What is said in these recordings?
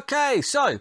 Okay, so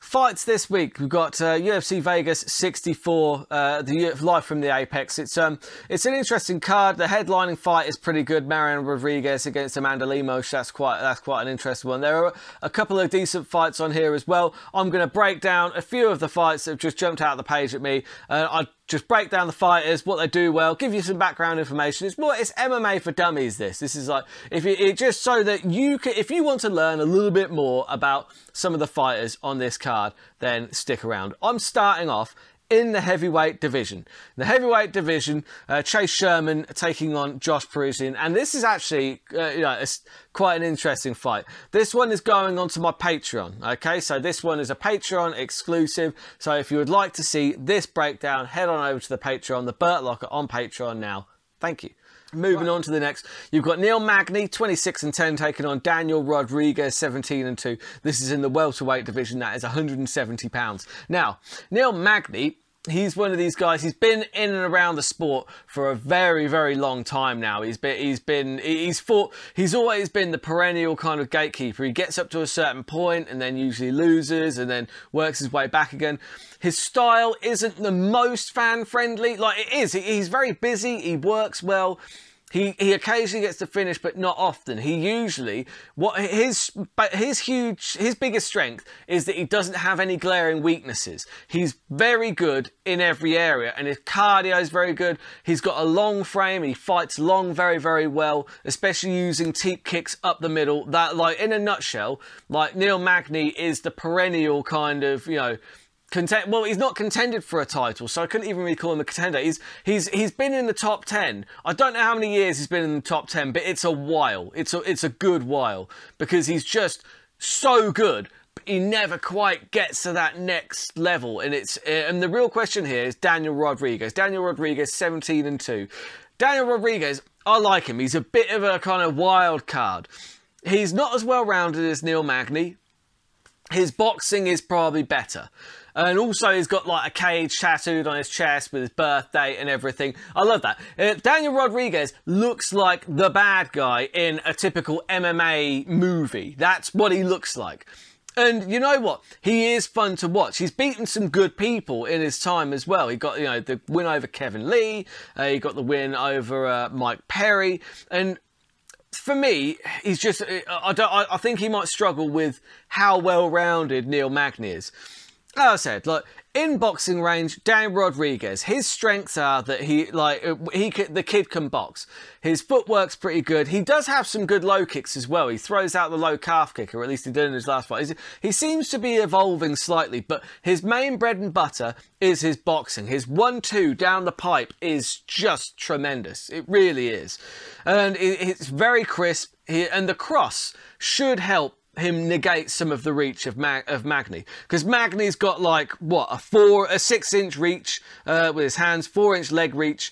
fights this week. We've got uh, UFC Vegas 64, uh, the live from the Apex. It's um, it's an interesting card. The headlining fight is pretty good. Marina Rodriguez against Amanda Lemos. That's quite that's quite an interesting one. There are a couple of decent fights on here as well. I'm going to break down a few of the fights that have just jumped out of the page at me. Uh, I just break down the fighters, what they do well, give you some background information. It's more, it's MMA for dummies. This, this is like if you, it just so that you can, if you want to learn a little bit more about some of the fighters on this card, then stick around. I'm starting off in the heavyweight division. The heavyweight division, uh, Chase Sherman taking on Josh Parisian, and this is actually, uh, you know, it's quite an interesting fight. This one is going onto my Patreon. Okay, so this one is a Patreon exclusive. So if you would like to see this breakdown, head on over to the Patreon, the Burt Locker on Patreon now. Thank you. Moving on to the next, you've got Neil Magny, 26 and 10, taking on Daniel Rodriguez, 17 and 2. This is in the welterweight division, that is 170 pounds. Now, Neil Magny he's one of these guys. He's been in and around the sport for a very, very long time now. He's been, he's been, he's fought. He's always been the perennial kind of gatekeeper. He gets up to a certain point and then usually loses and then works his way back again. His style isn't the most fan friendly. Like it is. He's very busy. He works well he he occasionally gets to finish, but not often. He usually what his but his huge his biggest strength is that he doesn't have any glaring weaknesses. He's very good in every area, and his cardio is very good. He's got a long frame. And he fights long very very well, especially using teep kicks up the middle. That like in a nutshell, like Neil Magny is the perennial kind of you know Content, well, he's not contended for a title, so I couldn't even really call him a contender. He's he's he's been in the top ten. I don't know how many years he's been in the top ten, but it's a while. It's a it's a good while because he's just so good. He never quite gets to that next level, and it's uh, and the real question here is Daniel Rodriguez. Daniel Rodriguez, seventeen and two. Daniel Rodriguez, I like him. He's a bit of a kind of wild card. He's not as well rounded as Neil Magny. His boxing is probably better. And also, he's got like a cage tattooed on his chest with his birthday and everything. I love that. Uh, Daniel Rodriguez looks like the bad guy in a typical MMA movie. That's what he looks like. And you know what? He is fun to watch. He's beaten some good people in his time as well. He got, you know, the win over Kevin Lee. Uh, he got the win over uh, Mike Perry. And for me, he's just, uh, I, don't I, I think he might struggle with how well rounded Neil Magny is as I said, like in boxing range, Dan Rodriguez, his strengths are that he like uh, he the kid can box. His footwork's pretty good. He does have some good low kicks as well. He throws out the low calf kick, or at least he did in his last fight. He seems to be evolving slightly, but his main bread and butter is his boxing. His one-two down the pipe is just tremendous. It really is, and it's very crisp. and the cross should help him negate some of the reach of Mag- of Magny. Because Magny's got like what a four a six inch reach uh, with his hands, four inch leg reach,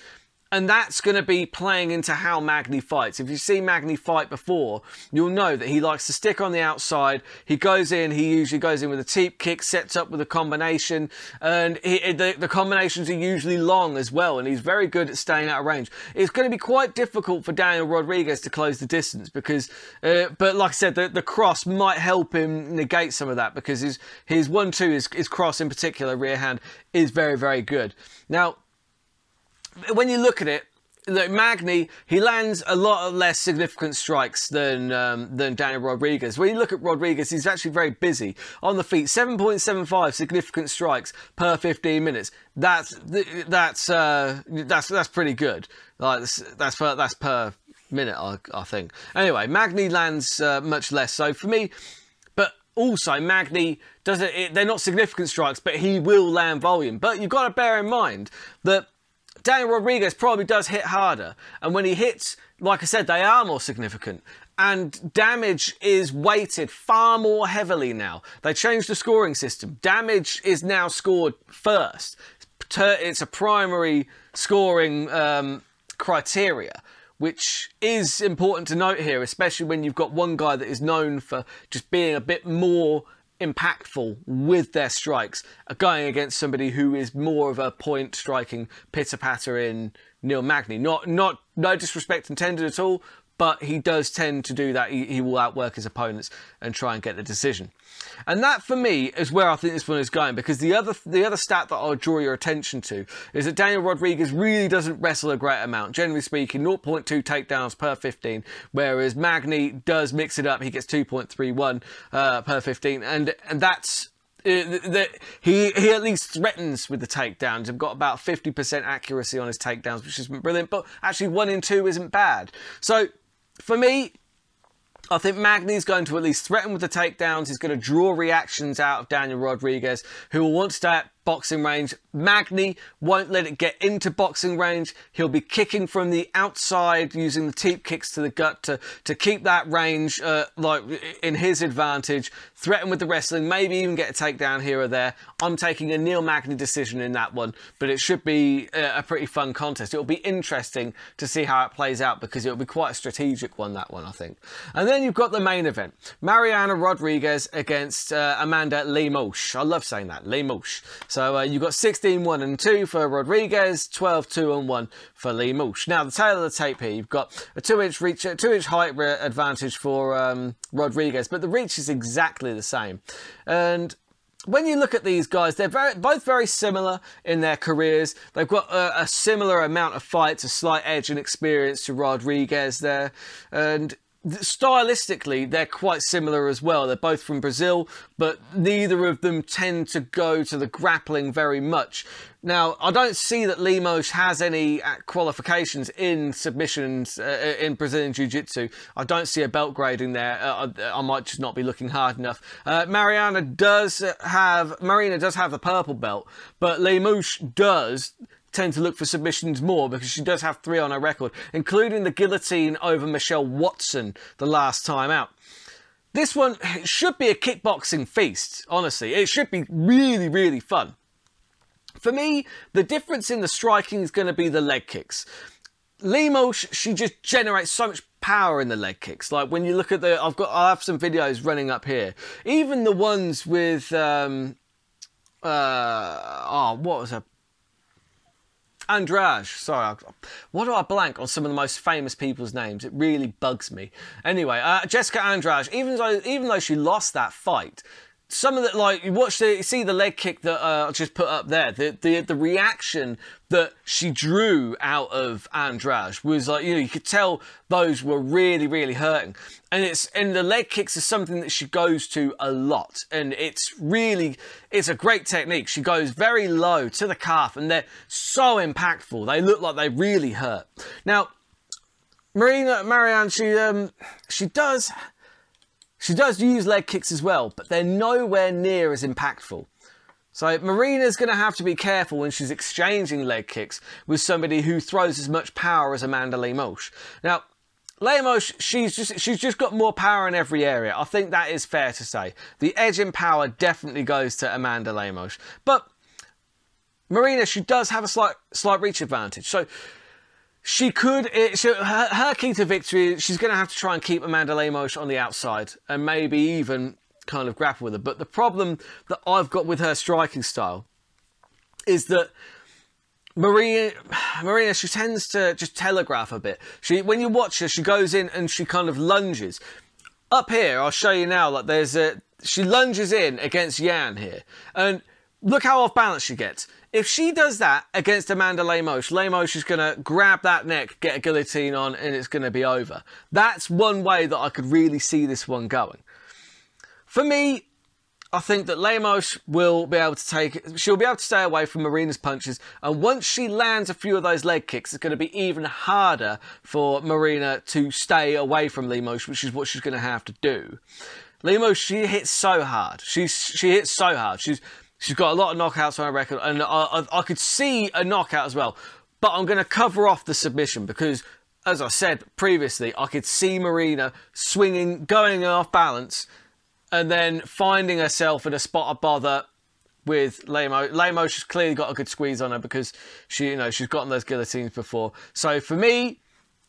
and that's going to be playing into how Magny fights. If you've seen Magny fight before, you'll know that he likes to stick on the outside. He goes in, he usually goes in with a teep kick, sets up with a combination, and he, the, the combinations are usually long as well, and he's very good at staying out of range. It's going to be quite difficult for Daniel Rodriguez to close the distance because, uh, but like I said, the, the cross might help him negate some of that because his, his one-two, his, his cross in particular, rear hand, is very, very good. Now, when you look at it, look, Magny, he lands a lot of less significant strikes than um, than Daniel Rodriguez. When you look at Rodriguez, he's actually very busy on the feet. 7.75 significant strikes per 15 minutes. That's that's uh, that's that's pretty good. Like that's, that's per that's per minute, I, I think. Anyway, Magny lands uh, much less. So for me, but also Magny does it. They're not significant strikes, but he will land volume. But you've got to bear in mind that Daniel Rodriguez probably does hit harder. And when he hits, like I said, they are more significant. And damage is weighted far more heavily now. They changed the scoring system. Damage is now scored first. It's a primary scoring um, criteria, which is important to note here, especially when you've got one guy that is known for just being a bit more impactful with their strikes going against somebody who is more of a point striking pitter patter in Neil Magny. Not, not, no disrespect intended at all, but he does tend to do that. He, he, will outwork his opponents and try and get the decision. And that, for me, is where I think this one is going because the other the other stat that I'll draw your attention to is that Daniel Rodriguez really doesn't wrestle a great amount. Generally speaking, 0.2 takedowns per 15, whereas Magny does mix it up. He gets 2.31 uh, per 15, and and that's uh, he he at least threatens with the takedowns. He's got about 50% accuracy on his takedowns, which is brilliant. But actually, one in two isn't bad. So for me, I think Magny's going to at least threaten with the takedowns. He's going to draw reactions out of Daniel Rodriguez, who will want to stay at boxing range. Magny won't let it get into boxing range. He'll be kicking from the outside using the teep kicks to the gut to, to keep that range uh, like in his advantage. Threaten with the wrestling, maybe even get a takedown here or there. I'm taking a Neil Magny decision in that one, but it should be a, a pretty fun contest. It'll be interesting to see how it plays out because it'll be quite a strategic one, that one, I think. And then you've got the main event Mariana Rodriguez against uh, Amanda Lemos. I love saying that, Lemos. So uh, you've got 16 1 and 2 for Rodriguez, 12 2 and 1 for Lemos. Now, the tail of the tape here, you've got a 2 inch reach, a 2 inch height advantage for um, Rodriguez, but the reach is exactly the same. And when you look at these guys, they're very, both very similar in their careers. They've got a, a, similar amount of fights, a slight edge and experience to Rodriguez there. And stylistically they're quite similar as well. They're both from brazil but neither of them tend to go to the grappling very much. Now i don't see that lemos has any uh, qualifications in submissions uh, in brazilian jiu-jitsu. I don't see a belt grading there. Uh, I, I, might just not be looking hard enough. Uh, mariana does have marina does have the purple belt but lemos does tend to look for submissions more because she does have three on her record, including the guillotine over Michelle Waterson the last time out. This one should be a kickboxing feast, honestly. It should be really, really fun. For me, the difference in the striking is going to be the leg kicks. Lemos, she just generates so much power in the leg kicks. Like when you look at the, I've got, I have some videos running up here. Even the ones with, um, uh, oh, what was her Andrade. Sorry, what do I blank on some of the most famous people's names? It really bugs me. Anyway, uh, Jessica Andrade, even though even though she lost that fight, some of the like you watch the see the leg kick that uh, I just put up there. The the the reaction that she drew out of Andrade was like you know you could tell those were really really hurting, and it's and the leg kicks is something that she goes to a lot, and it's really it's a great technique. She goes very low to the calf, and they're so impactful. They look like they really hurt. Now, Marina Marianne, she um she does she does use leg kicks as well, but they're nowhere near as impactful. So Marina's going to have to be careful when she's exchanging leg kicks with somebody who throws as much power as Amanda Lemos. Now, Lemos, she's just she's just got more power in every area. I think that is fair to say. The edge in power definitely goes to Amanda Lemos, but Marina, she does have a slight slight reach advantage. So she could. Eh, it, she, her, her, key to victory. She's going to have to try and keep Amanda Lemos on the outside, and maybe even kind of grapple with her. But the problem that I've got with her striking style is that Maria, Maria, she tends to just telegraph a bit. She, when you watch her, she goes in and she kind of lunges. Up here, I'll show you now. Like there's a, she lunges in against Yan here, and look how off balance she gets. If she does that against Amanda Lemos, Lemos is going to grab that neck, get a guillotine on, and it's going to be over. That's one way that I could really see this one going. For me, I think that Lemos will be able to take, she'll be able to stay away from Marina's punches. And once she lands a few of those leg kicks, it's going to be even harder for Marina to stay away from Lemos, which is what she's going to have to do. Lemos, she hits so hard. She's, she hits so hard. She's She's got a lot of knockouts on her record, and I, I, I could see a knockout as well. But I'm going to cover off the submission because, as I said previously, I could see Marina swinging, going off balance, and then finding herself in a spot of bother with Lemo. Lemo, she's clearly got a good squeeze on her because she, you know, she's gotten those guillotines before. So for me,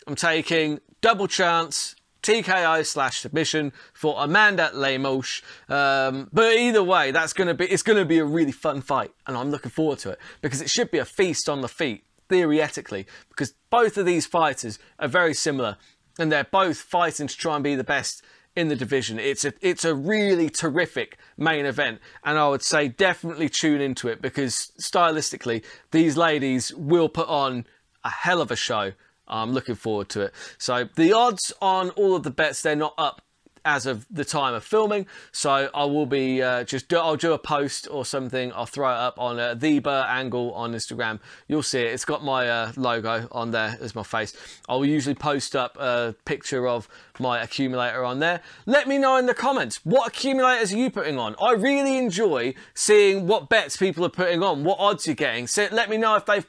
I'm taking double chance TKO slash submission for Amanda Lemos. Um, but either way, that's gonna be it's gonna be a really fun fight, and I'm looking forward to it because it should be a feast on the feet theoretically because both of these fighters are very similar and they're both fighting to try and be the best in the division. It's a it's a really terrific main event, and I would say definitely tune into it because stylistically, these ladies will put on a hell of a show. I'm looking forward to it. So the odds on all of the bets they're not up as of the time of filming. So I will be uh, just do, I'll do a post or something. I'll throw it up on uh, the Burr Angle on Instagram. You'll see it. It's got my uh, logo on there as my face. I'll usually post up a picture of my accumulator on there. Let me know in the comments what accumulators are you putting on. I really enjoy seeing what bets people are putting on, what odds you're getting. So let me know if they've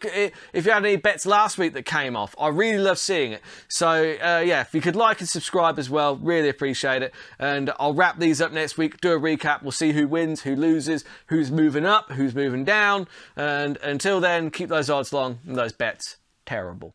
if you had any bets last week that came off. I really love seeing it. So uh, yeah, if you could like and subscribe as well, really appreciate it. And I'll wrap these up next week. Do a recap. We'll see who wins, who loses, who's moving up, who's moving down. And until then, keep those odds long and those bets terrible.